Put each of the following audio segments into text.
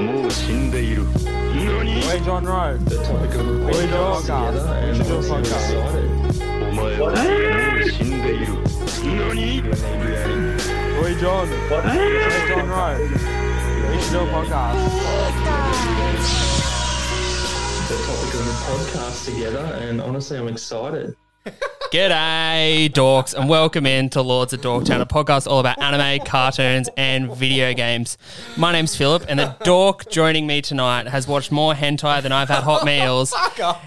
もう死んでいる何 Hey, John Rowe. the topic of the We do a podcast podcast. together, We and should do a honestly, I'm podcast. excited. お前はもう死んでいる何 Your inebriating. Hey, John. Hey, John Rowe. We should do a podcast. The topic of the podcast together, and honestly, I'm excited. G'day, dorks, and welcome in to Lords of Dorktown, a podcast all about anime, cartoons, and video games. My name's Philip, and the dork joining me tonight has watched more hentai than I've had hot meals.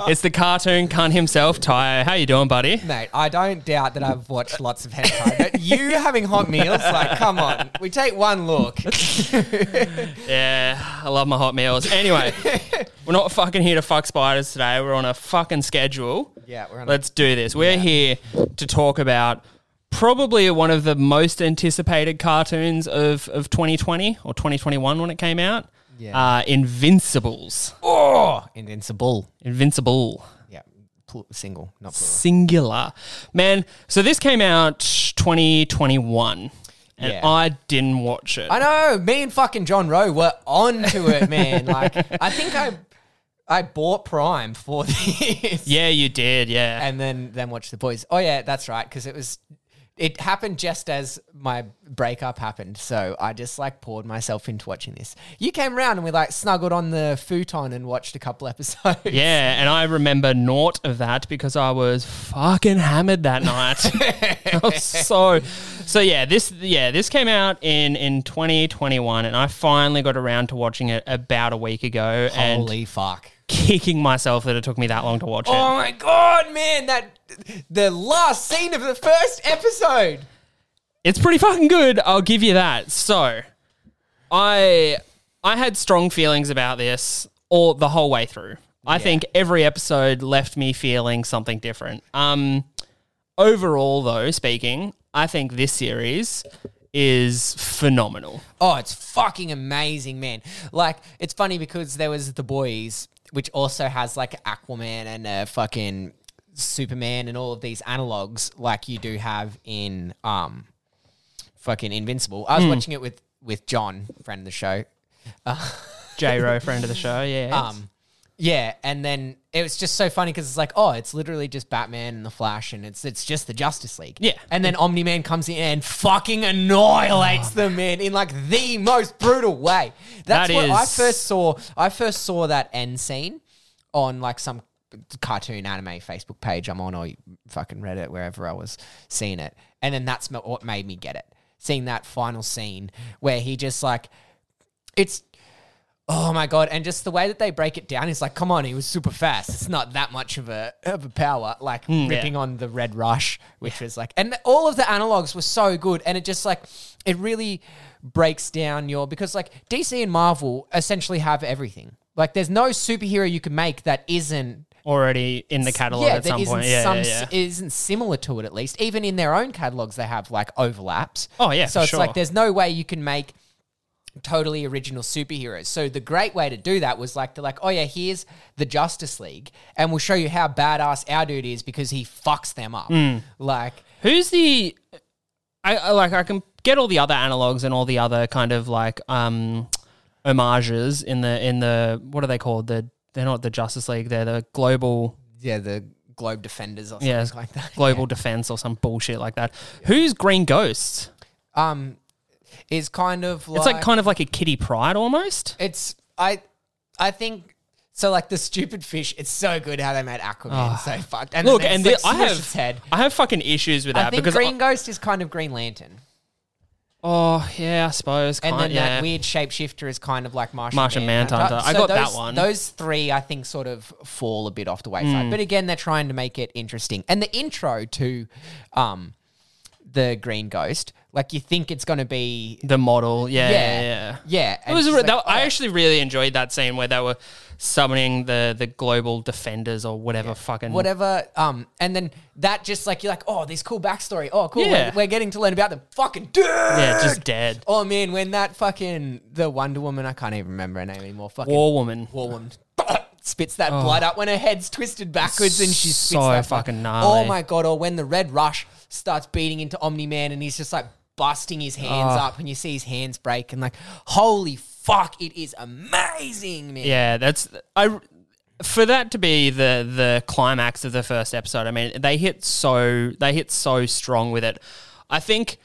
It's the cartoon cunt himself, Tayo. How you doing, buddy? Mate, I don't doubt that I've watched lots of hentai, but you having hot meals, like, come on. We take one look. Yeah, I love my hot meals. Anyway, we're not fucking here to fuck spiders today. We're on a fucking schedule. Yeah, we're on. Let's do this. We're here to talk about probably one of the most anticipated cartoons of, of 2020 or 2021 when it came out. Yeah. Uh, Invincibles. oh, Invincible. Invincible. Yeah, pl- single, not plural. Singular. Man, so this came out 2021 and Yeah. I didn't watch it. I know. Me and fucking John Rowe were onto it, man. Like, I think I, I bought Prime for this. yeah, you did. Yeah. and then then watch the boys. Oh yeah, that's right. Because it was, it happened just as my breakup happened. So I just like poured myself into watching this. You came around and we like snuggled on the futon and watched a couple episodes. Yeah, and I remember naught of that because I was fucking hammered that night. I was so so yeah, this yeah, this came out in in 2021 and I finally got around to watching it about a week ago and Holy fuck. Kicking myself that it took me that long to watch it. Oh my god, man! That the last scene of the first episode. It's pretty fucking good. I'll give you that. So, I I had strong feelings about this all the whole way through. I think every episode left me feeling something different. Um, overall, though, speaking, I think this series is phenomenal. Oh, it's fucking amazing, man. Like, it's funny because there was The Boys, which also has like Aquaman and uh, fucking Superman and all of these analogs like you do have in um fucking Invincible. I was watching it with with John, friend of the show. J Ro, friend of the show, yeah. Um, yeah, and then it was just so funny because it's like, oh, it's literally just Batman and the Flash, and it's it's just the Justice League. Yeah. and then Omni Man comes in and fucking annihilates them, man, in like the most brutal way. That's That what I is- first saw. I first saw that end scene on like some cartoon anime Facebook page I'm on, or fucking Reddit, wherever I was seeing it, and then that's ma- what made me get it. Seeing that final scene where he just like, it's Oh my god! And just the way that they break it down is like, come on, he was super fast. It's not that much of a of a power. Like hmm. ripping on the Red Rush, which was like, and all of the analogs were so good, and it just like, it really breaks down your because like DC and Marvel essentially have everything. Like, there's no superhero you can make that isn't Already in the catalog at that some isn't point. Yeah, some yeah, yeah. isn't similar to it at least. Even in their own catalogs, they have like overlaps. Oh, yeah, so for it's sure. like there's no way you can make totally original superheroes. So the great way to do that was like to like, oh yeah, here's the Justice League, and we'll show you how badass our dude is because he fucks them up. Hmm. Like, Who's the? I, I like. I can get all the other analogs and all the other kind of like um homages in the in the what are they called? The they're not the Justice League. They're the global yeah, the Globe Defenders or something yeah like that. global defense or some bullshit like that. Who's Green Ghost? Um, is kind of like It's like kind of like a Kitty Pryde almost. It's I I think so like the stupid fish, it's so good how they made Aquaman so fucked. And Ah. Look, then and they, the, like, I have its head. I have fucking issues with that I think because Green Ghost is kind of Green Lantern. oh yeah, I suppose. And then yeah. that weird shapeshifter is kind of like Martian, Martian Manhunter. I got that those, one. Those three, I think, sort of fall a bit off the Hmm. wayside. But again, they're trying to make it interesting. And the intro to um, the Green Ghost, like you think it's going to be the model. Yeah, yeah, yeah, yeah. yeah. It was. re- like, that, I "Oh." actually really enjoyed that scene where they were summoning the the global defenders or whatever fucking whatever. Um, and then that just like you're like, oh, this cool backstory. Oh, cool. Yeah. We're, we're getting to learn about them. Fucking dude. Yeah, just dead. Oh man, when that fucking the Wonder Woman, I can't even remember her name anymore. Fucking War Woman. War Woman spits that oh. blood up when her head's twisted backwards and she spits So that blood. fucking gnarly. Oh my god! Or when the Red Rush starts beating into Omni Man and he's just like busting his hands up and you see his hands break and like, holy fuck, it is amazing, man. Yeah, that's I. For that to be the the climax of the first episode, I mean, they hit so they hit so strong with it. I think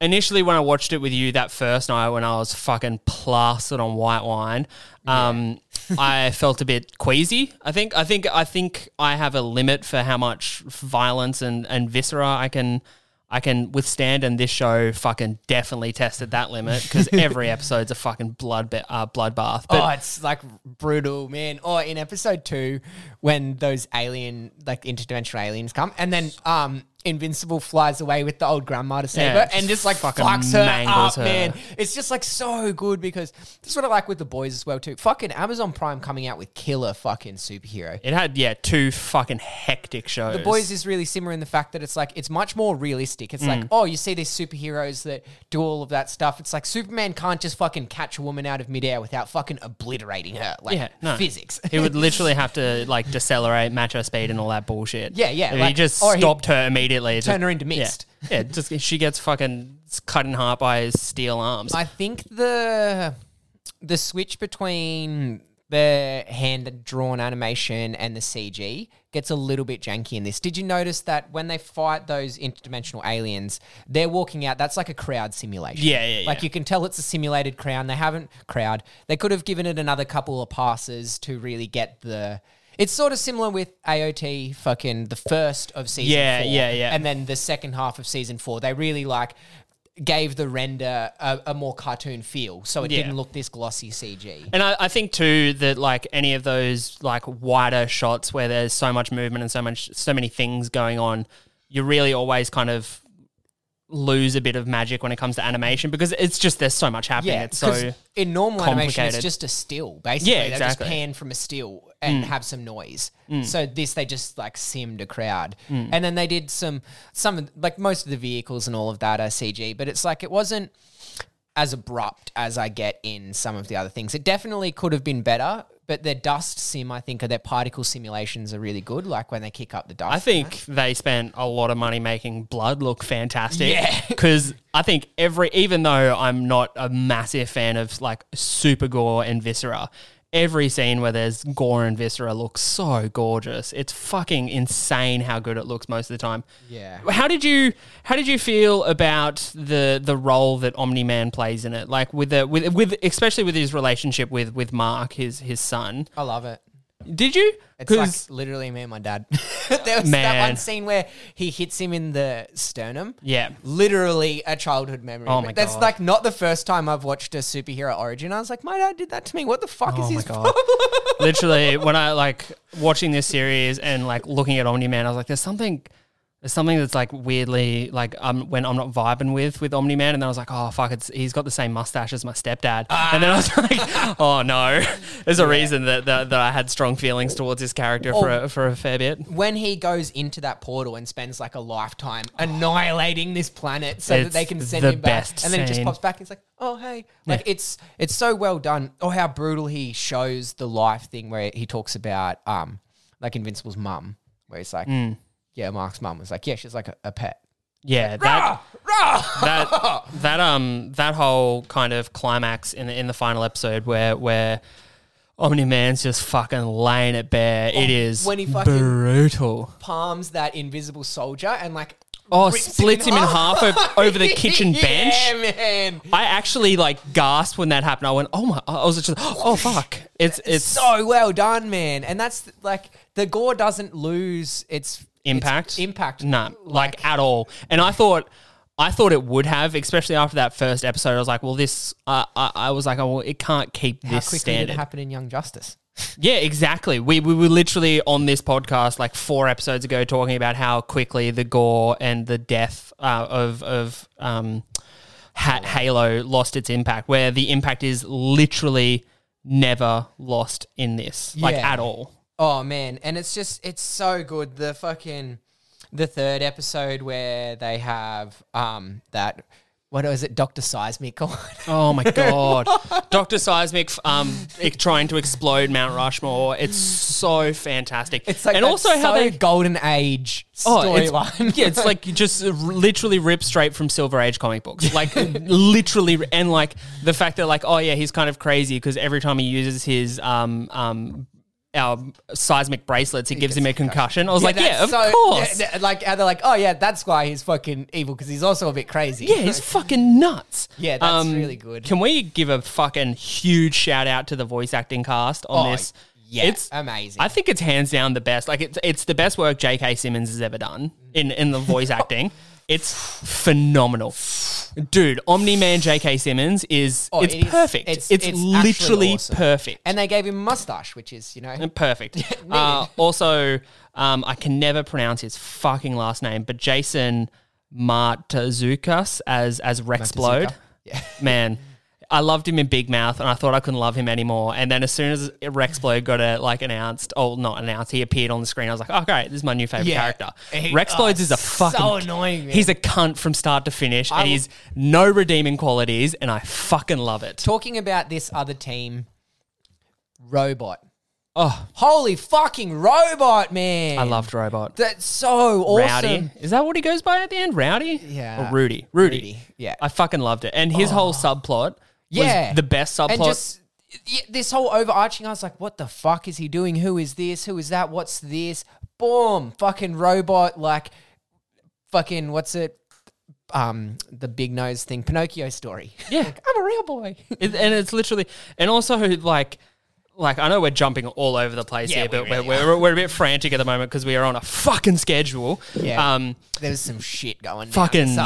initially when I watched it with you that first night when I was fucking plastered on white wine, um, I felt a bit queasy. I think I think I think I have a limit for how much violence and and viscera I can. I can withstand, and this show fucking definitely tested that limit because every episode's a fucking blood ba- uh, bloodbath. But oh, it's like brutal, man. Or in episode two, when those alien, like interdimensional aliens come, and then um, Invincible flies away with the old grandma to save Yeah, her, and just like fucking fucks her mangles up, her. man. It's just like so good because this is what I like with the boys as well too. Fucking Amazon Prime coming out with killer fucking superhero. It had yeah two fucking hectic shows. The Boys is really similar in the fact that it's like it's much more realistic. It's Mm. like, oh, you see these superheroes that do all of that stuff. It's like Superman can't just fucking catch a woman out of midair without fucking obliterating her. Like Yeah, no. physics. he would literally have to like decelerate, match her speed, and all that bullshit. Yeah, yeah, If he like- just or he- stopped her immediately. Turn her into yeah. mist. Yeah, just she gets fucking cut in half by his steel arms. I think the the switch between the hand drawn animation and the CG gets a little bit janky in this. Did you notice that when they fight those interdimensional aliens, they're walking out? That's like a crowd simulation. Yeah, yeah, yeah. Like you can tell it's a simulated crowd. They haven't crowd. They could have given it another couple of passes to really get the. It's sort of similar with AOT, fucking the first of season Yeah, four, yeah, yeah. and then the second half of season four. They really like gave the render a, a more cartoon feel, so it Yeah. didn't look this glossy CG. And I, I think too that like any of those like wider shots where there's so much movement and so much so many things going on, you really always kind of lose a bit of magic when it comes to animation because it's just there's so much happening. Yeah, it's so in normal animation, it's complicated. just a still. Basically, Yeah, they just exactly. Pan from a still and have some noise. So this, they just like simmed a crowd, Mm. and then they did some some of- like most of the vehicles and all of that are CG, but it's like it wasn't as abrupt as I get in some of the other things. It definitely could have been better. But their dust sim, I think, or their particle simulations are really good. Like when they kick up the dust. I think they spent a lot of money making blood look fantastic. Yeah. Because I think every, even though I'm not a massive fan of like super gore and viscera, every scene where there's gore and viscera looks so gorgeous. It's fucking insane how good it looks most of the time. Yeah. How did you how did you feel about the the role that Omni Man plays in it? Like with the with with especially with his relationship with with Mark, his his son. I love it. Did you? It's like literally me and my dad. there was that Man. one scene where he hits him in the sternum. yeah. Literally a childhood memory. Oh my. That's God. like not the first time I've watched a superhero origin. I was like, my dad did that to me. What the fuck is Oh my his God. problem? literally when I like watching this series and like looking at Omni Man, I was like, there's something, there's something that's like weirdly like um when I'm not vibing with with Omni Man, and then I was like, oh fuck, it's he's got the same mustache as my stepdad, and then I was like, oh no, there's a reason that, that that I had strong feelings towards his character for Oh. a, for a fair bit. when he goes into that portal and spends like a lifetime annihilating this planet so that they can send the him back, and then it just pops back. And it's like, oh hey, like it's it's so well done. Oh, how brutal he shows the life thing where he talks about um like Invincible's mum, where he's like, Mm. Yeah, Mark's mum was like, yeah, she's like a, a pet. Yeah, that that that um that whole kind of climax in the in the final episode where where Omni Man's just fucking laying it bare. it is Oh, when he fucking- brutal. Palms that invisible soldier and like. Oh, rips splits him in half over, over the kitchen bench. Yeah, man. I actually like gasped when that happened. I went, "Oh my!" I was just, "Oh fuck!" It's it's so well done, man. And that's like the gore doesn't lose its impact its impact. Nah, like, at all. And I thought. I thought it would have, especially after that first episode. I was like, "Well, this." Uh, I, I was like, "Oh, well, it can't keep How this quickly standard." did it happen in Young Justice? Yeah, exactly. We, we were literally on this podcast like four episodes ago talking about how quickly the gore and the death uh, of of um, ha- Halo lost its impact. Where the impact is literally never lost in this, like at all. Oh man, and it's just it's so good. The fucking the third episode where they have um that what was it, Doctor Seismic? Oh my god, Doctor Seismic um trying to explode Mount Rushmore. It's so fantastic. it's like and also how so they golden age Oh, it's, storyline. yeah, it's like just literally ripped straight from Silver Age comic books. Like literally, and like the fact that like, oh yeah, he's kind of crazy because every time he uses his um um our seismic bracelets, it gives him a concussion. I was like, yeah, that's of so- course. yeah, like, how they're like, oh yeah, that's why he's fucking evil because he's also a bit crazy. Yeah, he's fucking nuts. Um, Yeah, that's really good. Can we give a fucking huge shout out to the voice acting cast on Oh, this? yeah, it's amazing. I think it's hands down the best. Like it's it's the best work J.K. Simmons has ever done in in the voice acting. It's phenomenal, dude. Omni Man J.K. Simmons is Oh, it's it is- perfect. it's- It's, it's actually literally awesome. perfect. and they gave him mustache, which is you know Perfect. uh, also, um, I can never pronounce his fucking last name, but Jason Martazukas as as Rexplode. Yeah. Man, I loved him in Big Mouth, and I thought I couldn't love him anymore. And then as soon as Rexplode got it like announced, or not announced, he appeared on the screen. I was like, oh great, this is my new favorite Yeah. character. He- Rexplodes oh, is a so fucking annoying, man. He's a cunt from start to finish, and he's no redeeming qualities, and I fucking love it. Talking about this other team, robot. Oh, Holy fucking robot, man! I loved Robot. That's so awesome. Rowdy. Is that what he goes by at the end? Rowdy? Yeah. Or Rudy? Rudy. Rudy, yeah. I fucking loved it. And his oh. whole subplot Yeah. was the best subplot. and just yeah, this whole overarching, I was like, what the fuck is he doing? Who is this? Who is that? What's this? Boom! Fucking robot, like fucking what's it? Um, the big nose thing, Pinocchio story. Yeah. Like, I'm a real boy. It- and it's literally, and also like, like I know we're jumping all over the place Yeah, here, we but really we're, we're, we're a bit frantic at the moment because we are on a fucking schedule. Yeah. Um, There's some shit going. On. Fucking-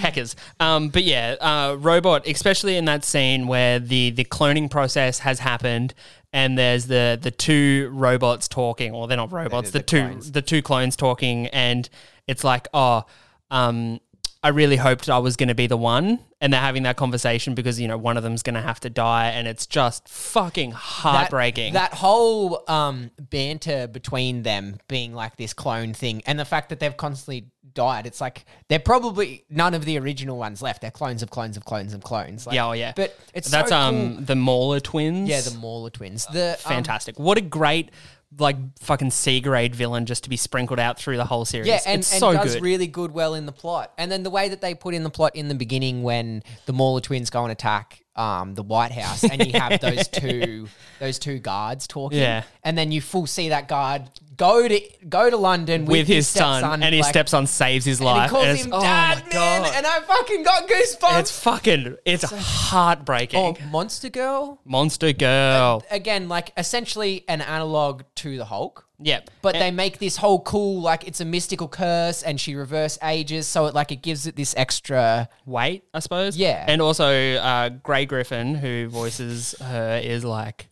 hackers. Um, but yeah, uh, robot, especially in that scene where the the cloning process has happened, and there's the the two robots talking, or they're not robots, the, the two clones. the two clones talking, and it's like, oh, um, I really hoped I was going to be the one, and they're having that conversation because you know one of them's going to have to die, and it's just fucking heartbreaking. That, that whole um, banter between them being like this clone thing, and the fact that they've constantly died, it's like they're probably none of the original ones left. They're clones of clones of clones of clones. Like, yeah, oh yeah, But it's that's so um the Mauler twins. yeah, the Mauler twins. The um, fantastic. what a great like fucking C grade villain just to be sprinkled out through the whole series. Yeah, and, it's and so does good. really good well in the plot. And then the way that they put in the plot in the beginning when the Mauler twins go and attack um, the White House, and you have those two those two guards talking. Yeah. and then you full see that guard go to go to London with, with his son, stepson, and his like- stepson saves his And life. he calls and him oh dad, man, God. and I fucking got goosebumps. it's fucking, it's heartbreaking. oh, Monster Girl. Monster Girl. Again, like essentially an analog to the Hulk. Yep. But And- they make this whole cool, like it's a mystical curse, and she reverse ages, so it like it gives it this extra. weight, I suppose. Yeah. And also, uh, Grey Griffin, who voices her, is like,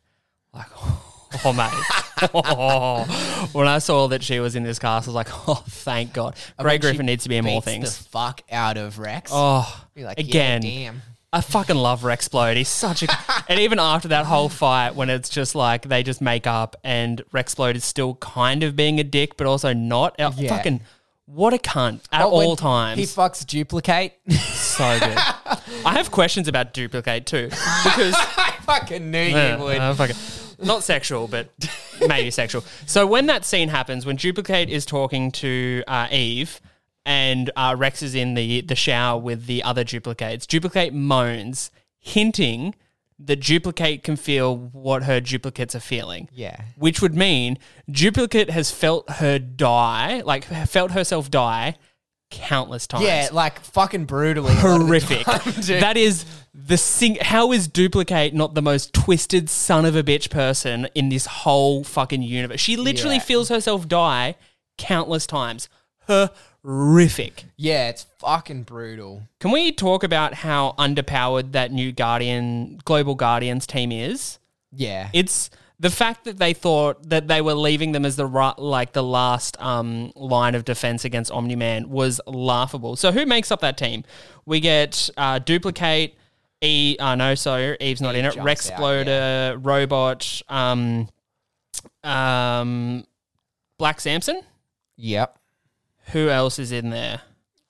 like, oh mate. Oh. When I saw that she was in this cast, I was like, oh, thank God. She Griffin needs to be in more things. The fuck out of Rex. Oh, You're like, again. yeah, damn. I fucking love Rexplode. He's such a, and even after that whole fight, when it's just like they just make up, and Rexplode is still kind of being a dick, but also not. Uh, Yeah. Fucking, what a cunt at when all times. He fucks duplicate. so good. I have questions about duplicate too, because I fucking knew Yeah, you would. uh, not sexual, but maybe sexual. So when that scene happens, when Duplicate is talking to uh, Eve and uh, Rex is in the the shower with the other duplicates, Duplicate moans, hinting that Duplicate can feel what her duplicates are feeling. Yeah. Which would mean Duplicate has felt her die, like felt herself die countless times yeah, like fucking brutally. a lot of the horrific. time, that is the sing. How is duplicate not the most twisted son of a bitch person in this whole fucking universe? She literally Yeah. feels herself die countless times. Horrific. yeah, it's fucking brutal. Can we talk about how underpowered that new Guardian Global Guardians team is? Yeah. It's the fact that they thought that they were leaving them as the ri- like the last um, line of defense against Omni Man was laughable. So who makes up that team? We get uh, duplicate. E, uh, no, so Eve's not Eve in it. jumps Rex out, Exploder, Robot, um, um, Black Samson. yep. Who else is in there?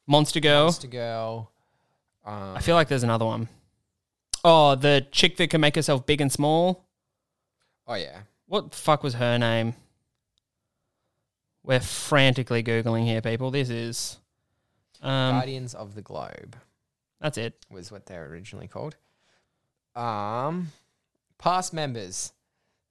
Monster Girl. Monster Girl. Um, I feel like there's another one. Oh, the chick that can make herself big and small. oh yeah. What the fuck was her name? We're frantically googling here, people. This is, um, Guardians of the Globe that's it. was what they're originally called. Um, past members: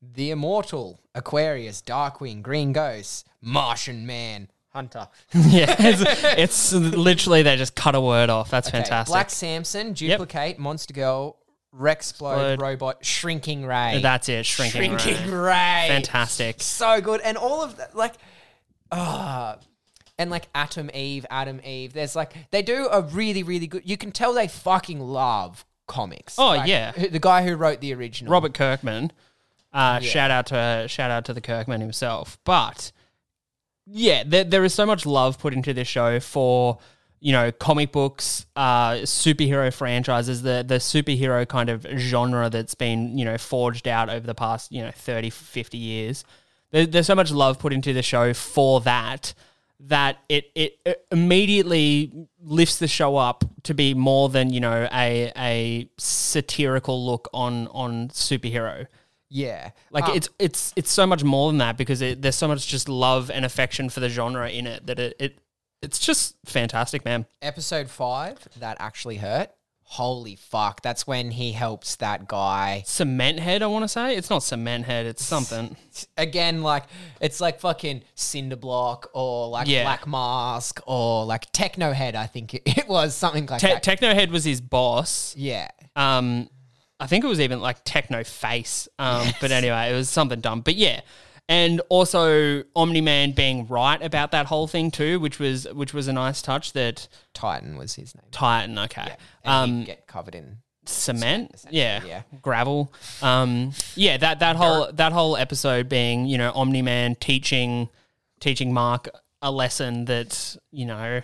the Immortal, Aquarius, Darkwing, Green Ghost, Martian Man, Hunter. yeah, it's, it's literally they just cut a word off. That's Okay, fantastic. Black Samson, Duplicate, Monster Girl, Rexplode, Explode. Robot, Shrinking Rae. That's it. Shrinking. Shrinking Rae. Ray. Fantastic. So good. And all of that, like, ah. and like Atom Eve, Adam Eve. There's like, they do a really, really good, you can tell they fucking love comics. Oh, Like, yeah. The guy who wrote the original. Robert Kirkman. Uh, Shout out to shout out to the Kirkman himself. But yeah, there, there is so much love put into this show for you know comic books, uh, superhero franchises, the the superhero kind of genre that's been you know forged out over the past you know 30, 50 years. There, there's so much love put into the show for that that it, it it immediately lifts the show up to be more than you know a a satirical look on on superhero. Yeah. Like Um, it's it's it's so much more than that because it, there's so much just love and affection for the genre in it that it, it it's just fantastic, man. episode five, that actually hurt. Holy fuck. That's when he helps that guy. Cement head, I want to say it's not cement head, it's something. Again, like, it's like fucking Cinderblock or like Yeah. Black Mask or like Techno Head, I think it, it was something like Te- that. Techno head was his boss. yeah. Um, I think it was even like Techno Face. Um, but anyway, it was something dumb. But yeah, and also Omni Man being right about that whole thing too, which was which was a nice touch. That Titan was his name. Titan, okay, And um, get covered in. cement, essentially, yeah, yeah. gravel, um, yeah. That that whole that whole episode being you know Omni Man teaching teaching Mark a lesson that you know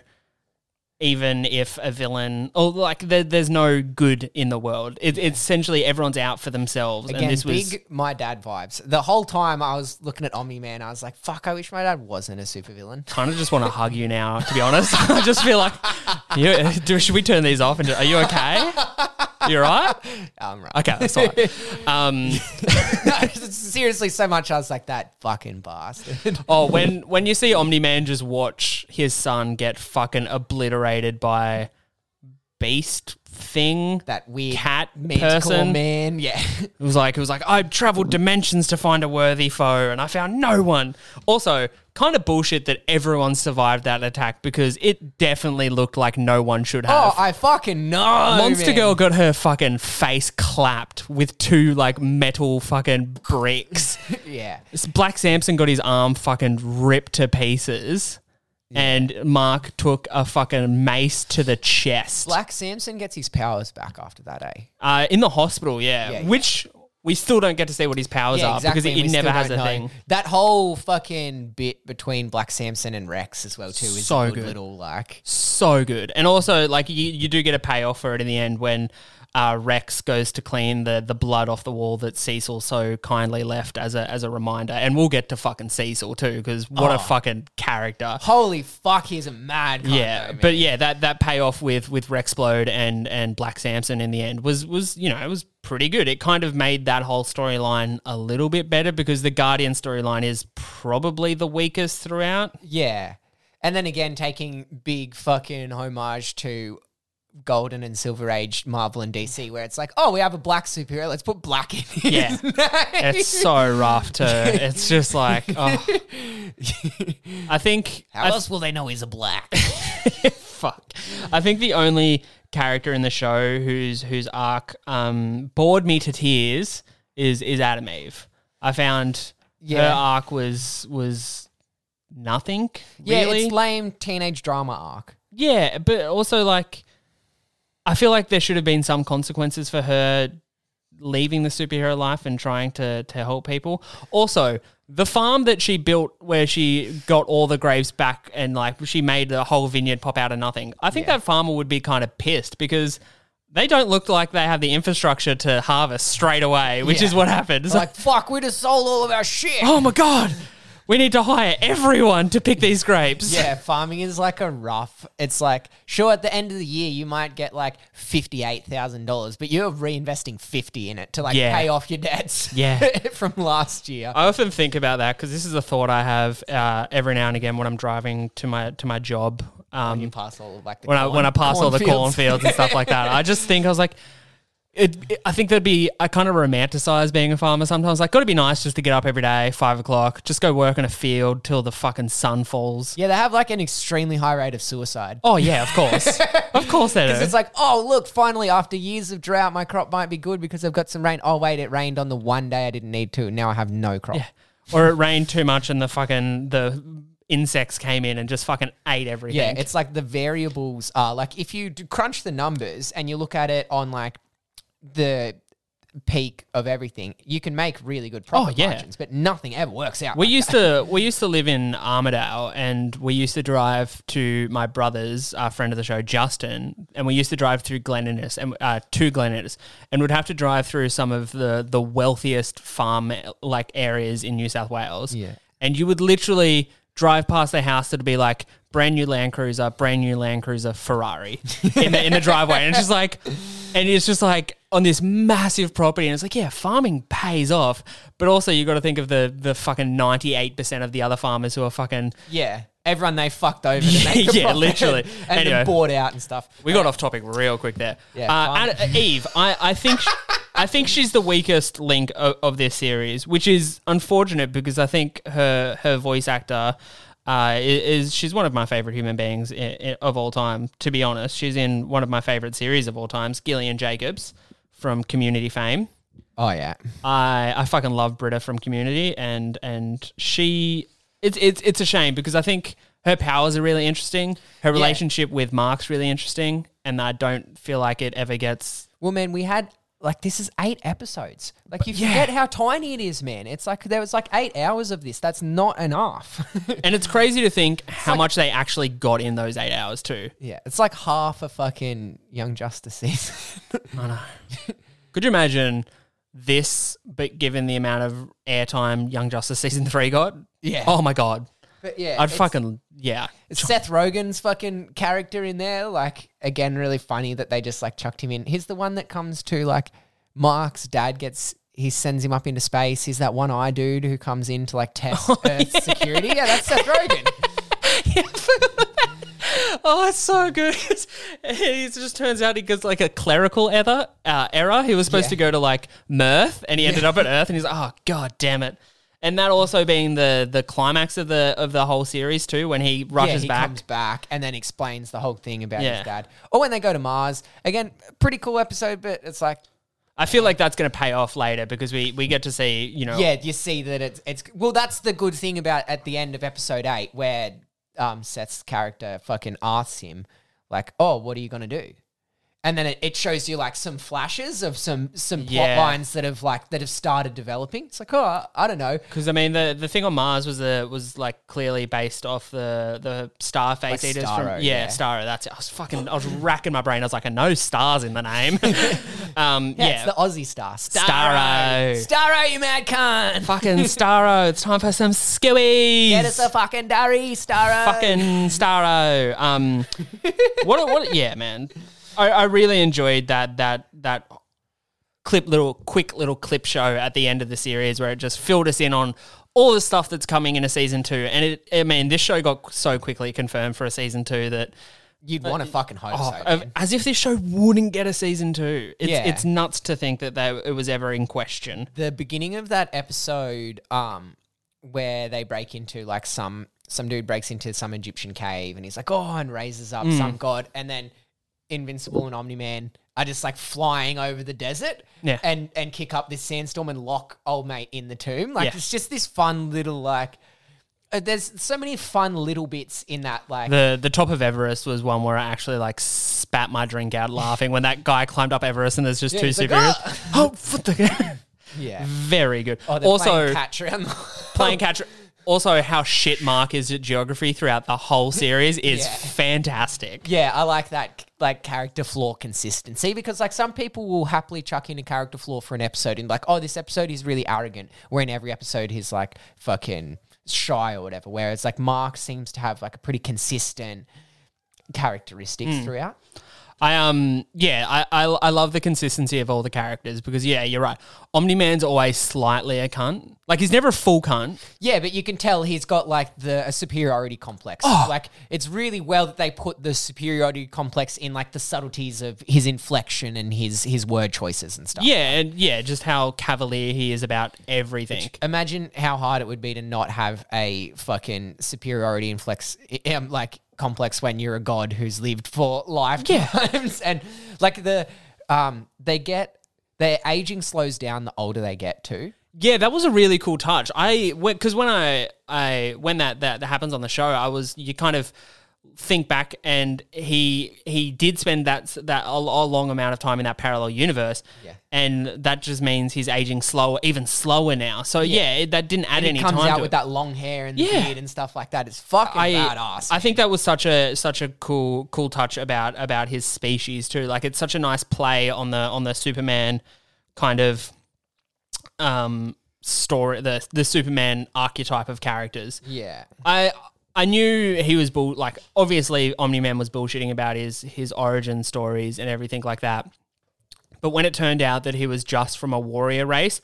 even if a villain or like there, there's no good in the world, it, it's essentially everyone's out for themselves. Again, and this was big my dad vibes. The whole time I was looking at Omni Man, I was like, fuck, I wish my dad wasn't a supervillain. kind of just want to hug you now. To be honest, I just feel like you, do, should we turn these off? And are you okay? You all right? I'm right. Okay, that's all right. Um, Seriously, so much I was like, that fucking bastard. Oh, when when you see Omni Man just watch his son get fucking obliterated by beast thing, that weird cat person. man. Yeah. It was like it was like I traveled dimensions to find a worthy foe, and I found no one. Also, kind of bullshit that everyone survived that attack because it definitely looked like no one should have. Oh, I fucking know. Monster man. Girl got her fucking face clapped with two like metal fucking bricks. Yeah. Black Samson got his arm fucking ripped to pieces. And Mark took a fucking mace to the chest. Black Samson gets his powers back after that, eh? Uh, in the hospital, yeah, Yeah, yeah. Which we still don't get to see what his powers are because he we never still has don't a know. thing. That whole fucking bit between Black Samson and Rex as well too is So a good, good. little like So good. And also, like, you, you do get a payoff for it in the end when uh, Rex goes to clean the, the blood off the wall that Cecil so kindly left as a, as a reminder. And we'll get to fucking Cecil too because what Oh. a fucking character. holy fuck, he's a mad Yeah, though, but yeah, that that payoff with with Rexplode and and Black Samson in the end was was you know it was pretty good. It kind of made that whole storyline a little bit better because the Guardian storyline is probably the weakest throughout. Yeah. And then again, taking big fucking homage to Golden and Silver Age Marvel and DC, where it's like, oh, we have a black superhero, let's put black in his Yeah. name. It's so rough too. It's just like oh. I think How I else will they know he's a black? fuck. I think the only character in the show whose whose arc um, bored me to tears is is Atom Eve. I found her Yeah. arc was was nothing. yeah, really. it's lame teenage drama arc. yeah, but also like I feel like there should have been some consequences for her leaving the superhero life and trying to to help people. Also, the farm that she built where she got all the graves back and like she made the whole vineyard pop out of nothing. I think Yeah. that farmer would be kind of pissed because they don't look like they have the infrastructure to harvest straight away, which Yeah. is what happened. It's Like, fuck, we just sold all of our shit. oh my god We need to hire everyone to pick these grapes. Yeah, farming is like a rough. It's like sure at the end of the year you might get like fifty eight thousand dollars, but you're reinvesting fifty in it to like Yeah. pay off your debts. Yeah. from last year. I often think about that because this is a thought I have uh, every now and again when I'm driving to my to my job. Um, you pass all of like the when I corn- when I pass all the cornfields. cornfields and stuff like that. I just think I was like, it, it- I think that'd be I kind of romanticize being a farmer sometimes. Like, got to be nice just to get up every day, five o'clock, just go work in a field till the fucking sun falls. Yeah, they have like an extremely high rate of suicide. Oh yeah, of course, of course they do. Because it's like, oh, look, finally, after years of drought, my crop might be good because I've got some rain. Oh, wait, it rained on the one day I didn't need to. Now I have no crop. or it rained too much and the fucking the insects came in and just fucking ate everything. Yeah, it's like the variables are like if you crunch the numbers and you look at it on like the peak of everything, you can make really good profit Oh, yeah. margins, but nothing ever works out. We like used that. to we used to live in Armidale, and we used to drive to my brother's, our friend of the show, Justin, and we used to drive through Glen Innes and uh, to Glen Innes, and would have to drive through some of the the wealthiest farm like areas in New South Wales. Yeah. and you would literally drive past their house that'd be like brand new Land Cruiser, brand new Land Cruiser, Ferrari in the in the driveway, and it's just like, and it's just like on this massive property, and it's like, yeah, farming pays off, but also you got to think of the the fucking ninety eight percent of the other farmers who are fucking. Yeah. Everyone they fucked over to make Yeah, literally. and Anyway. bought out and stuff. We got off topic real quick there. Yeah, uh, and, uh, Eve, I, I think sh- I think she's the weakest link of, of this series, which is unfortunate because I think her her voice actor uh, is, she's one of my favorite human beings i i of all time. To be honest, she's in one of my favorite series of all times, Gillian Jacobs from Community fame. Oh yeah. I I fucking love Britta from Community, and and she it's it's it's a shame because I think her powers are really interesting. Her relationship with Mark's really interesting, and I don't feel like it ever gets. Well, man, we had like this is eight episodes. Like you Yeah. forget how tiny it is, man. It's like there was like eight hours of this. That's not enough. And it's crazy to think how like- much they actually got in those eight hours too. yeah, it's like half a fucking Young Justice season. I know. Could you imagine this, but given the amount of airtime Young Justice season three got? Yeah. Oh my god, but yeah, I'd it's- fucking yeah. it's Seth Rogen's fucking character in there. Like again, really funny that they just like chucked him in. He's the one that comes to like Mark's dad gets. He sends him up into space. He's that one eye dude who comes in to like test Earth security. Yeah, that's Seth Rogen. Oh, it's so good. 'cause it just turns out he gets like a clerical error. Uh, error. He was supposed Yeah. to go to like Mirth, and he ended up at Earth, and he's like, "Oh god, damn it!" And that also being the the climax of the of the whole series too, when he rushes yeah, he back. comes back and then explains the whole thing about Yeah. his dad. Or when they go to Mars. Again, pretty cool episode, but it's like I feel like that's going to pay off later because we we get to see, you know, Yeah, you see that it's it's well. That's the good thing about at the end of episode eight, where um, Seth's character fucking asks him, like, "Oh, what are you gonna do?" And then it, it shows you like some flashes of some some plot Yeah. lines that have like that have started developing. It's like, oh, I, I don't know. Because I mean, the the thing on Mars was uh, was like clearly based off the the star face Like eaters Starro, from yeah, yeah. Starro. That's it. I was fucking I was racking my brain. I was like, I know stars in the name. um, Yeah, yeah, it's the Aussie star, Starro. Starro, you mad cunt! fucking Starro. It's time for some skewies. Get us a fucking durry, Starro. fucking Starro. Um, what? What? Yeah, man. I, I really enjoyed that that that clip little quick little clip show at the end of the series where it just filled us in on all the stuff that's coming in a season two. And it, I mean, this show got so quickly confirmed for a season two that You'd want to fucking hope oh, so. man. as if this show wouldn't get a season two. It's Yeah. it's nuts to think that they, it was ever in question. the beginning of that episode um where they break into like some some dude breaks into some Egyptian cave and he's like oh and raises up Mm. some god and then Invincible and Omni Man are just like flying over the desert Yeah. and and kick up this sandstorm and lock old mate in the tomb like Yeah. it's just this fun little like uh, there's so many fun little bits in that like The the top of Everest was one where I actually like spat my drink out laughing when that guy climbed up Everest and there's just Yeah, two he's like, superheroes. "Ah!" oh, what the yeah very good. oh also playing catch around playing catch. Also, how shit Mark is at geography throughout the whole series is Yeah. fantastic. Yeah, I like that like character flaw consistency because like some people will happily chuck in a character flaw for an episode and like, oh, this episode is really arrogant. Where in every episode he's like fucking shy or whatever. Whereas like Mark seems to have like a pretty consistent characteristics Hmm. throughout. I um yeah, I, I I love the consistency of all the characters because yeah, you're right. Omni Man's always slightly a cunt. Like he's never a full cunt. Yeah, but you can tell he's got like the a superiority complex. Oh. Like it's really well that they put the superiority complex in like the subtleties of his inflection and his his word choices and stuff. Yeah, and yeah, just how cavalier he is about everything. Imagine how hard it would be to not have a fucking superiority inflex um, like complex when you're a god who's lived for lifetimes and like the um they get their aging slows down the older they get too. Yeah, that was a really cool touch. I because when I I when that, that that happens on the show, I was you kind of think back and he he did spend that that a, a long amount of time in that parallel universe. Yeah. And that just means he's aging slower, even slower now. So yeah, it, that didn't add And any comes time out with it. that long hair and Yeah. beard and stuff like that. It's fucking I, badass. I think that was such a such a cool cool touch about about his species too. Like it's such a nice play on the on the Superman kind of um story the the Superman archetype of characters. yeah. I I knew he was bull like obviously Omni Man was bullshitting about his his origin stories and everything like that. But when it turned out that he was just from a warrior race,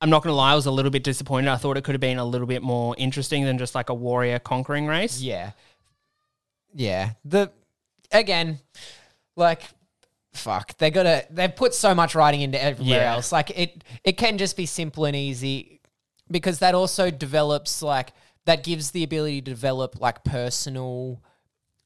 I'm not gonna lie, I was a little bit disappointed. I thought it could have been a little bit more interesting than just like a warrior conquering race. Yeah. Yeah. The again, like fuck. They gotta they've put so much writing into everywhere Yeah. else. Like it it can just be simple and easy because that also develops like that gives the ability to develop like personal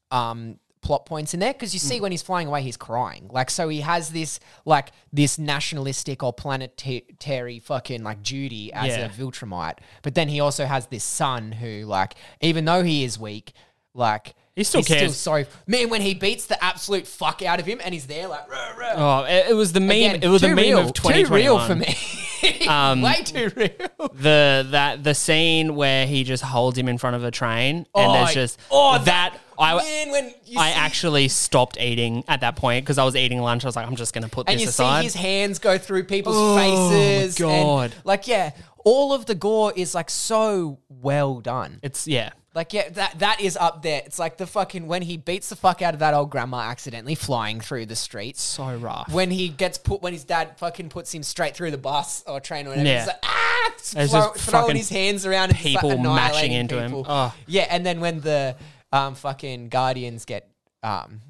um plot points in there because you see Mm. when he's flying away he's crying like so he has this like this nationalistic or planetary fucking like duty as Yeah. a Viltrumite but then he also has this son who like even though he is weak like He still he's cares. sorry man when he beats the absolute fuck out of him and he's there like "Ruh, ruh." Oh, it, it was the meme. Again, it was the too meme real, of too real for me Um, way too real The that the scene where he just holds him in front of a train, and Oh, there's just oh, that. I man when you I see- actually stopped eating at that point because I was eating lunch. I was like, I'm just gonna put and this you aside. see his hands go through people's Oh, my faces. and, God. like yeah, all of the gore is like so well done. it's yeah. Like yeah, that that is up there. It's like the fucking when he beats the fuck out of that old grandma accidentally flying through the streets. So rough. When he gets put, when his dad fucking puts him straight through the bus or train or whatever, Yeah. he's like ah, There's throw, just throwing fucking his hands around, and just, like, people mashing into him. people. Oh. Yeah, and then when the um fucking guardians get um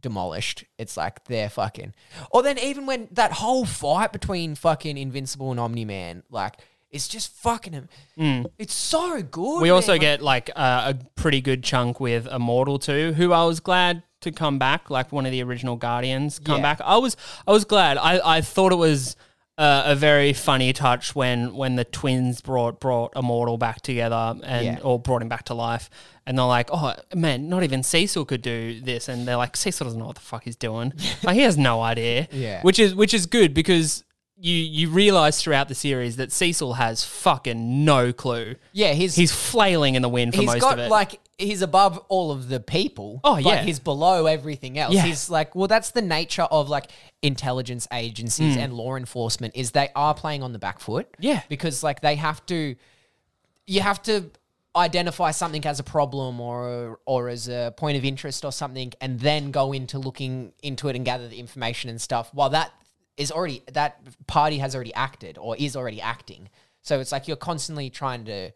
demolished, it's like they're fucking. Or then even when that whole fight between fucking Invincible and Omni Man, like it's just fucking him. It's so good. We man. also get like uh, a pretty good chunk with Immortal too, who I was glad to come back, like one of the original Guardians come Yeah. back. I was I was glad. I, I thought it was uh, a very funny touch when when the twins brought brought Immortal back together and Yeah. or brought him back to life. And they're like, oh man, not even Cecil could do this. And they're like, Cecil doesn't know what the fuck he's doing. like he has no idea. Yeah. Which is which is good because you you realize throughout the series that Cecil has fucking no clue. yeah, he's He's flailing in the wind for he's most got of it. He's got like he's above all of the people. Oh, but yeah. he's below everything else. Yeah. He's like, well, that's the nature of like intelligence Hmm. agencies and law enforcement is they are playing on the back foot. Yeah. because like they have to, you have to identify something as a problem or or as a point of interest or something, and then go into looking into it and gather the information and stuff. While that is already that party has already acted or is already acting, so it's like you're constantly trying to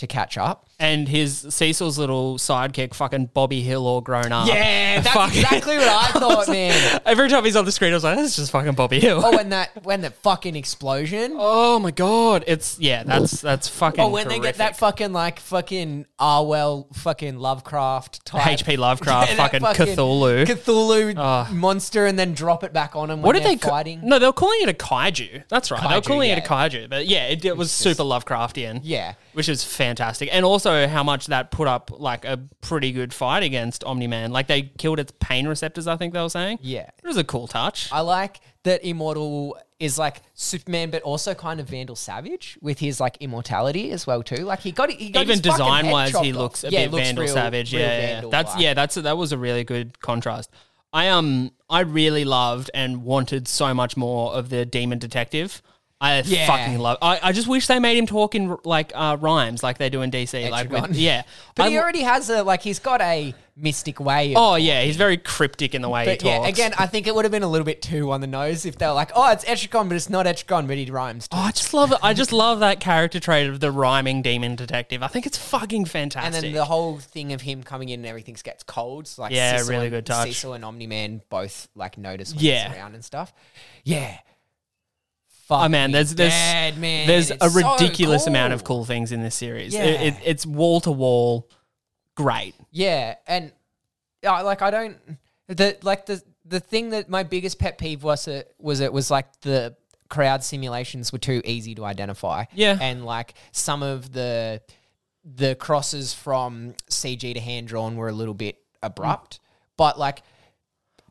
to catch up. and his Cecil's little sidekick, fucking Bobby Hill, all grown up. Yeah, that's Fucking- exactly what I thought, man. Every time he's on the screen, I was like, "That's just fucking Bobby Hill." Oh, when that when that fucking explosion. Oh my god, it's yeah, that's that's fucking. Oh, when they get that fucking like fucking Arwell fucking Lovecraft type H.P. Lovecraft, Yeah, that fucking Cthulhu. Cthulhu Oh. monster, and then drop it back on him. what when did they they're ca- fighting? No, they were calling it a kaiju. That's right. they were Kaiju, calling it a yeah. kaiju, but yeah, it, it was super Lovecraftian. Yeah. which is fantastic, and also how much that put up like a pretty good fight against Omni Man. Like they killed its pain receptors. I think they were saying. Yeah. it was a cool touch. I like that Immortal is like Superman, but also kind of Vandal Savage with his like immortality as well too. Like he got he got Even design wise, he off. looks a Yeah, bit looks Vandal real- Savage. real Yeah, yeah, Vandal that's like. yeah, that's that was a really good contrast. I um I really loved and wanted so much more of the demon detective. I Yeah. fucking love. I, I just wish they made him talk in like uh, rhymes like they do in DC. Like with, yeah, But I he already has a like he's got a mystic way. Of, Oh yeah, he's very cryptic in the way but he yeah, talks. again, I think it would have been a little bit too on the nose if they were like, "Oh, it's Etrigan, but it's not Etrigan, but he rhymes." Too. Oh, I just love it. I just love that character trait of the rhyming demon detective. I think it's fucking fantastic. and fantastic. then the whole thing of him coming in and everything gets cold. So like Yeah, Cecil really and, good touch. Cecil and Omni Man both like notice when Yeah. he's around and stuff. Yeah. Oh man, there's there's dead, man. there's It's a so ridiculous amount of cool. cool things in this series. Yeah. It, it, it's wall to wall, great. Yeah, and uh, like I don't the like the the thing that my biggest pet peeve was it was it was like the crowd simulations were too easy to identify. Yeah. and like some of the the crosses from CG to hand drawn were a little bit abrupt, but like.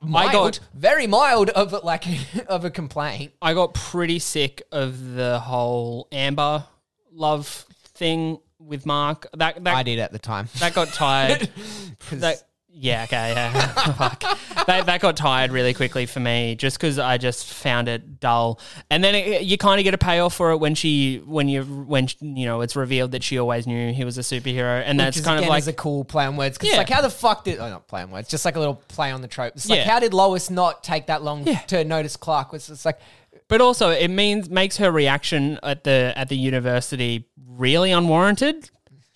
Mild, got- very mild of a, like of a complaint. I got pretty sick of the whole Amber love thing with Mark. That that I did at the time. that got tired. that, yeah, okay, yeah. Fuck. That, that got tired really quickly for me, just because I just found it dull. And then it, you kind of get a payoff for it when she, when you, when you know, it's revealed that she always knew he was a superhero, and that's is, kind of like is a cool play on words. 'cause Yeah. it's like, how the fuck did? Oh, not play on words. Just like a little play on the trope. It's like, Yeah. how did Lois not take that long Yeah. to notice Clark? It's, it's like, But also, it means makes her reaction at the at the university really unwarranted.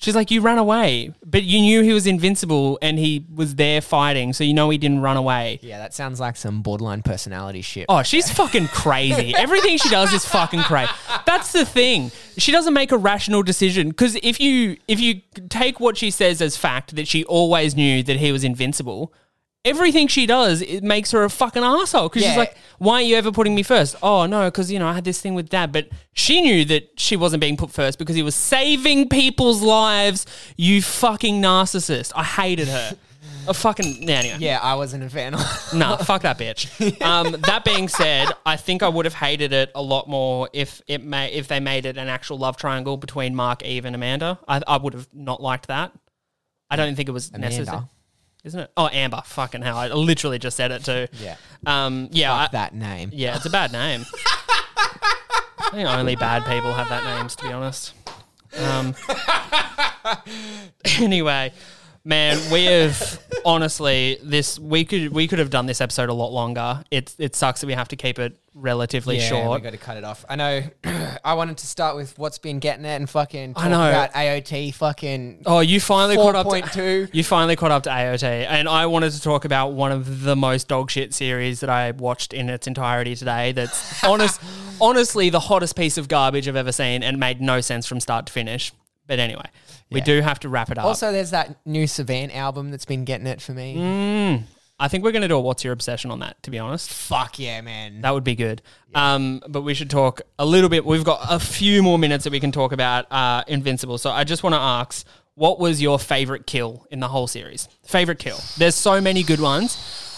She's like, "You ran away, but you knew he was invincible and he was there fighting, so you know he didn't run away." yeah, that sounds like some borderline personality shit. Oh, she's fucking crazy. Everything she does is fucking crazy. That's the thing. She doesn't make a rational decision because if you if you take what she says as fact that she always knew that he was invincible, everything she does it makes her a fucking asshole because she's like, "Why are you ever putting me first? Oh no, because you know I had this thing with dad, but she knew that she wasn't being put first because he was saving people's lives. You fucking narcissist. I hated her. A fucking yeah, anyway. Yeah, I wasn't a fan. of Nah, fuck that bitch. Um, that being said, I think I would have hated it a lot more if it may if they made it an actual love triangle between Mark, Eve, and Amanda. I, I would have not liked that. I don't think it was Amanda. Isn't it? Oh, Amber. Fucking hell! I literally just said it too. Yeah. Um. Yeah. I, Fuck that name. yeah. It's a bad name. I think only bad people have that names, to be honest. Um. anyway, man, we have honestly this we could we could have done this episode a lot longer. It it sucks that we have to keep it relatively Yeah, short. we got to cut it off. I know. I wanted to start with what's been getting it and fucking talk I know. about AOT. Fucking Oh, you finally caught up. To, two. you finally caught up to AOT, and I wanted to talk about one of the most dog shit series that I watched in its entirety today. That's honest, honestly, the hottest piece of garbage I've ever seen, and made no sense from start to finish. But anyway, we Yeah. do have to wrap it up. Also, there's that new Savan album that's been getting it for me. Mm. I think we're going to do a "What's Your Obsession" on that. To be honest, Fuck yeah, man. that would be good. Um, but we should talk a little bit. We've got a few more minutes that we can talk about uh, Invincible. So I just want to ask, what was your favorite kill in the whole series? Favorite kill? There's so many good ones.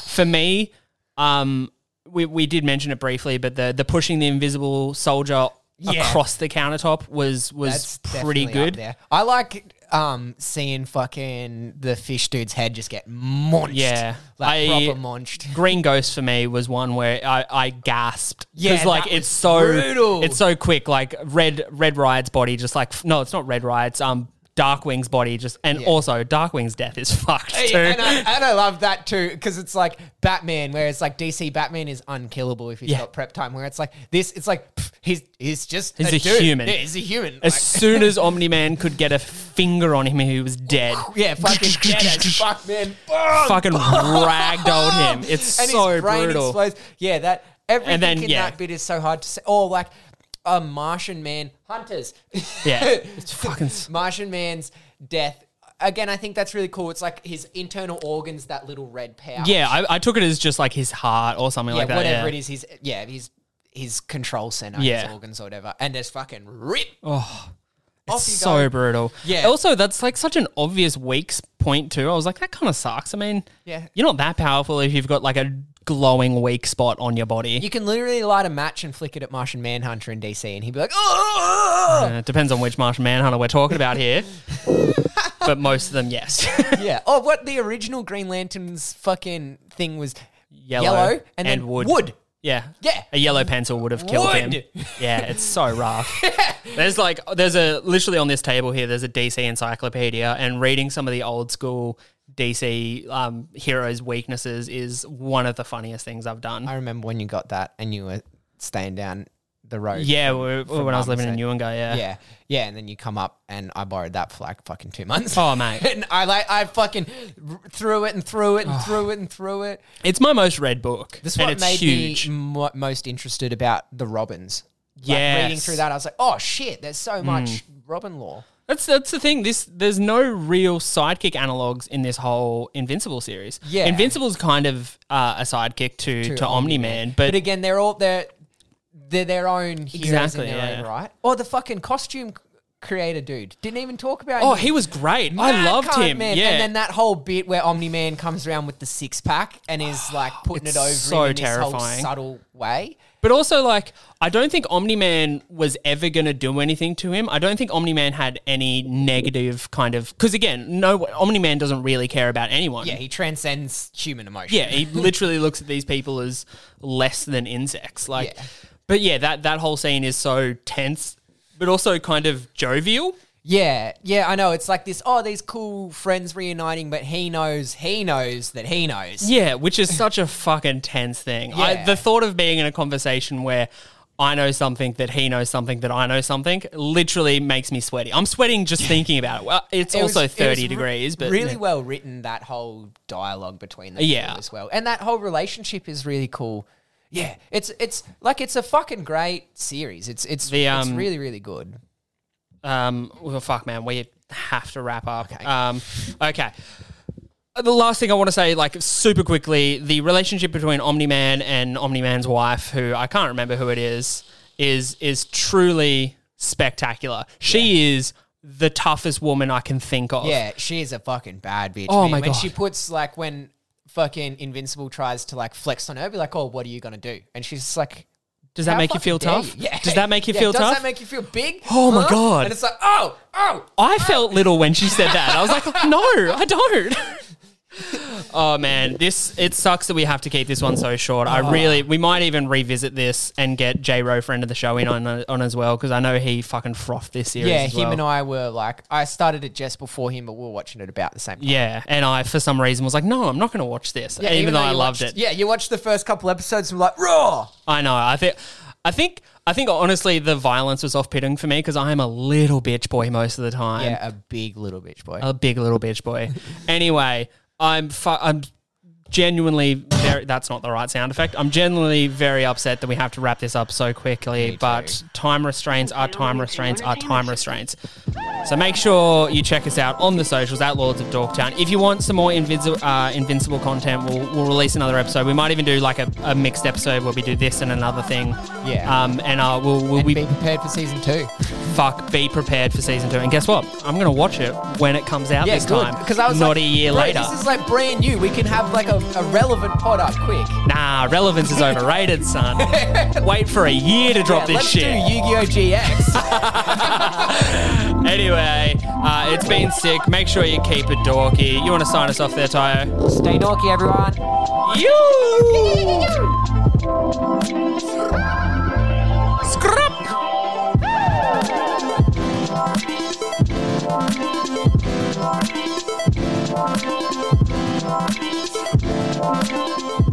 For me, um, we, we did mention it briefly, but the the pushing the invisible soldier Yeah. across the countertop was was That's pretty definitely up good. there. I like um seeing fucking the fish dude's head just get munched. Yeah. like I- proper munched. Green Ghost for me was one where I, I gasped Yeah, because like that it's was so brutal. it's so quick. Like Red Red Riot's body just like no, it's not Red Riot's um Darkwing's body just and Yeah. also Darkwing's death is fucked too. And, I, and I love that too because it's like Batman, where it's like DC Batman is unkillable if he's Yeah. got prep time. Where it's like this, it's like pff, he's he's just He's a dude. human. Yeah, he's a human. as Like- soon as Omni Man could get a finger on him, he was dead. yeah, fucking dead as fuck, man. Fucking ragdolled him. It's and so his brain brutal. explodes. Yeah, that everything then, in yeah. that bit is so hard to say. Oh, like a Martian man, hunters. Yeah, it's fucking s- Martian man's death. Again, I think that's really cool. It's like his internal organs, that little red pouch. Yeah, I, I took it as just like his heart or something yeah, like that. whatever yeah. it is. His yeah, his his control center, Yeah. his organs or whatever, and just fucking rip. Oh, Off it's you so go. brutal. Yeah. Also, that's like such an obvious weak s- point too. I was like, that kind of sucks. I mean, Yeah. you're not that powerful if you've got like a glowing weak spot on your body. You can literally light a match and flick it at Martian Manhunter in DC, and he'd be like, "Oh, Uh, it depends on which Martian Manhunter we're talking about here. but most of them, yes. yeah." Oh, what the original Green Lantern's fucking thing was Yellow yellow, and, and then wood. wood. Yeah. Yeah. A yellow pencil would have killed him. Yeah, it's so rough. there's like there's a literally on this table here, there's a DC encyclopedia and reading some of the old school DC um, heroes' weaknesses is one of the funniest things I've done. I remember when you got that and you were staying down the road. yeah, from- we- from when I was living in End. Newinga, yeah. Yeah, yeah, and then you come up and I borrowed that for like fucking two months. Oh, mate. and I like I fucking threw it and threw it and threw it and threw it. It's my most read book. This is and what it's made huge. me mo- most interested about the Robins. Like, Yes. reading through that, I was like, oh shit, there's so Hmm. much Robin lore. That's that's the thing. This there's no real sidekick analogs in this whole Invincible series. Yeah. Invincible's kind of uh, a sidekick to to, Omni Man, but, But again, they're all they're they're their own heroes Exactly, in their yeah. own right. Or the fucking costume creator dude didn't even talk about. oh, him. he was great. I Mad loved cunt, him. man. Yeah, And then that whole bit where Omni Man comes around with the six pack and is like putting It's it over so him in this whole terrifying. subtle way. But also, like, I don't think Omni Man was ever going to do anything to him. I don't think Omni Man had any negative kind of. Because again, no, Omni Man doesn't really care about anyone. Yeah, he transcends human emotion. Yeah, he literally looks at these people as less than insects. Like, Yeah. but yeah, that that whole scene is so tense, but also kind of jovial. Yeah, yeah, I know. It's like this, oh, these cool friends reuniting, but he knows, he knows that he knows. Yeah, which is such a fucking tense thing. I, Yeah. the thought of being in a conversation where I know something that he knows something that I know something literally makes me sweaty. I'm sweating just thinking about it. Well, it's It also it was 30 re- degrees, but really yeah. well written, that whole dialogue between them Yeah. as well. And that whole relationship is really cool. Yeah, it's it's like it's a fucking great series. It's it's The, it's um, really really good. Um, well, fuck, man, we have to wrap up. Okay. Um, okay. The last thing I want to say, like super quickly, the relationship between Omni Man and Omni Man's wife, who I can't remember who it is, is is truly spectacular. She is the toughest woman I can think of. Yeah, she is a fucking bad bitch. Oh man. my when God. she puts like when fucking Invincible tries to like flex on her, be like, "Oh, what are you gonna do?" And she's just like, Does that "How make you fucking feel dare tough? you?" Yeah. Does that make you Yeah, feel does tough? that make you feel big? Oh my Huh? God. And it's like, oh, oh. I felt little when she said that. I was like, no, I don't. oh man, this it sucks that we have to keep this one so short. I really, we might even revisit this and get J Ro friend of the show in on on as well because I know he fucking frothed this series. Yeah, him and I were like, I started it just before him, but we were watching it about the same time. Yeah, and I for some reason was like, no, I'm not going to watch this, Yeah, even, though, I you loved watched- it. Yeah, you watched the first couple episodes and were like, raw. I know. I think. I think. I think honestly, the violence was off-putting for me because I am a little bitch boy most of the time. Yeah, a big little bitch boy. a big little bitch boy. anyway, I'm fu- I'm genuinely very. That's not the right sound effect. I'm genuinely very upset that we have to wrap this up so quickly. But time restraints are time restraints are time restraints. So make sure you check us out on the socials at Lords of Dorktown. If you want some more Invincible, uh, Invincible content, we'll, we'll release another episode. We might even do like a, a mixed episode where we do this and another thing. Yeah. Um, and uh, we'll, we'll and be, be prepared for season two. Fuck, be prepared for season two. And guess what? I'm going to watch it when it comes out this time. Because I was not like, a year "Bro, later. This is like brand new. We can have like a, a relevant pod up quick. Nah, relevance is overrated, son. Wait for a year to drop Yeah, this let's shit. do Yu-Gi-Oh! GX. Anyway, uh, it's been sick. Make sure you keep it dorky. You want to sign us off there, Tayo? Stay dorky, everyone. You. Thank you.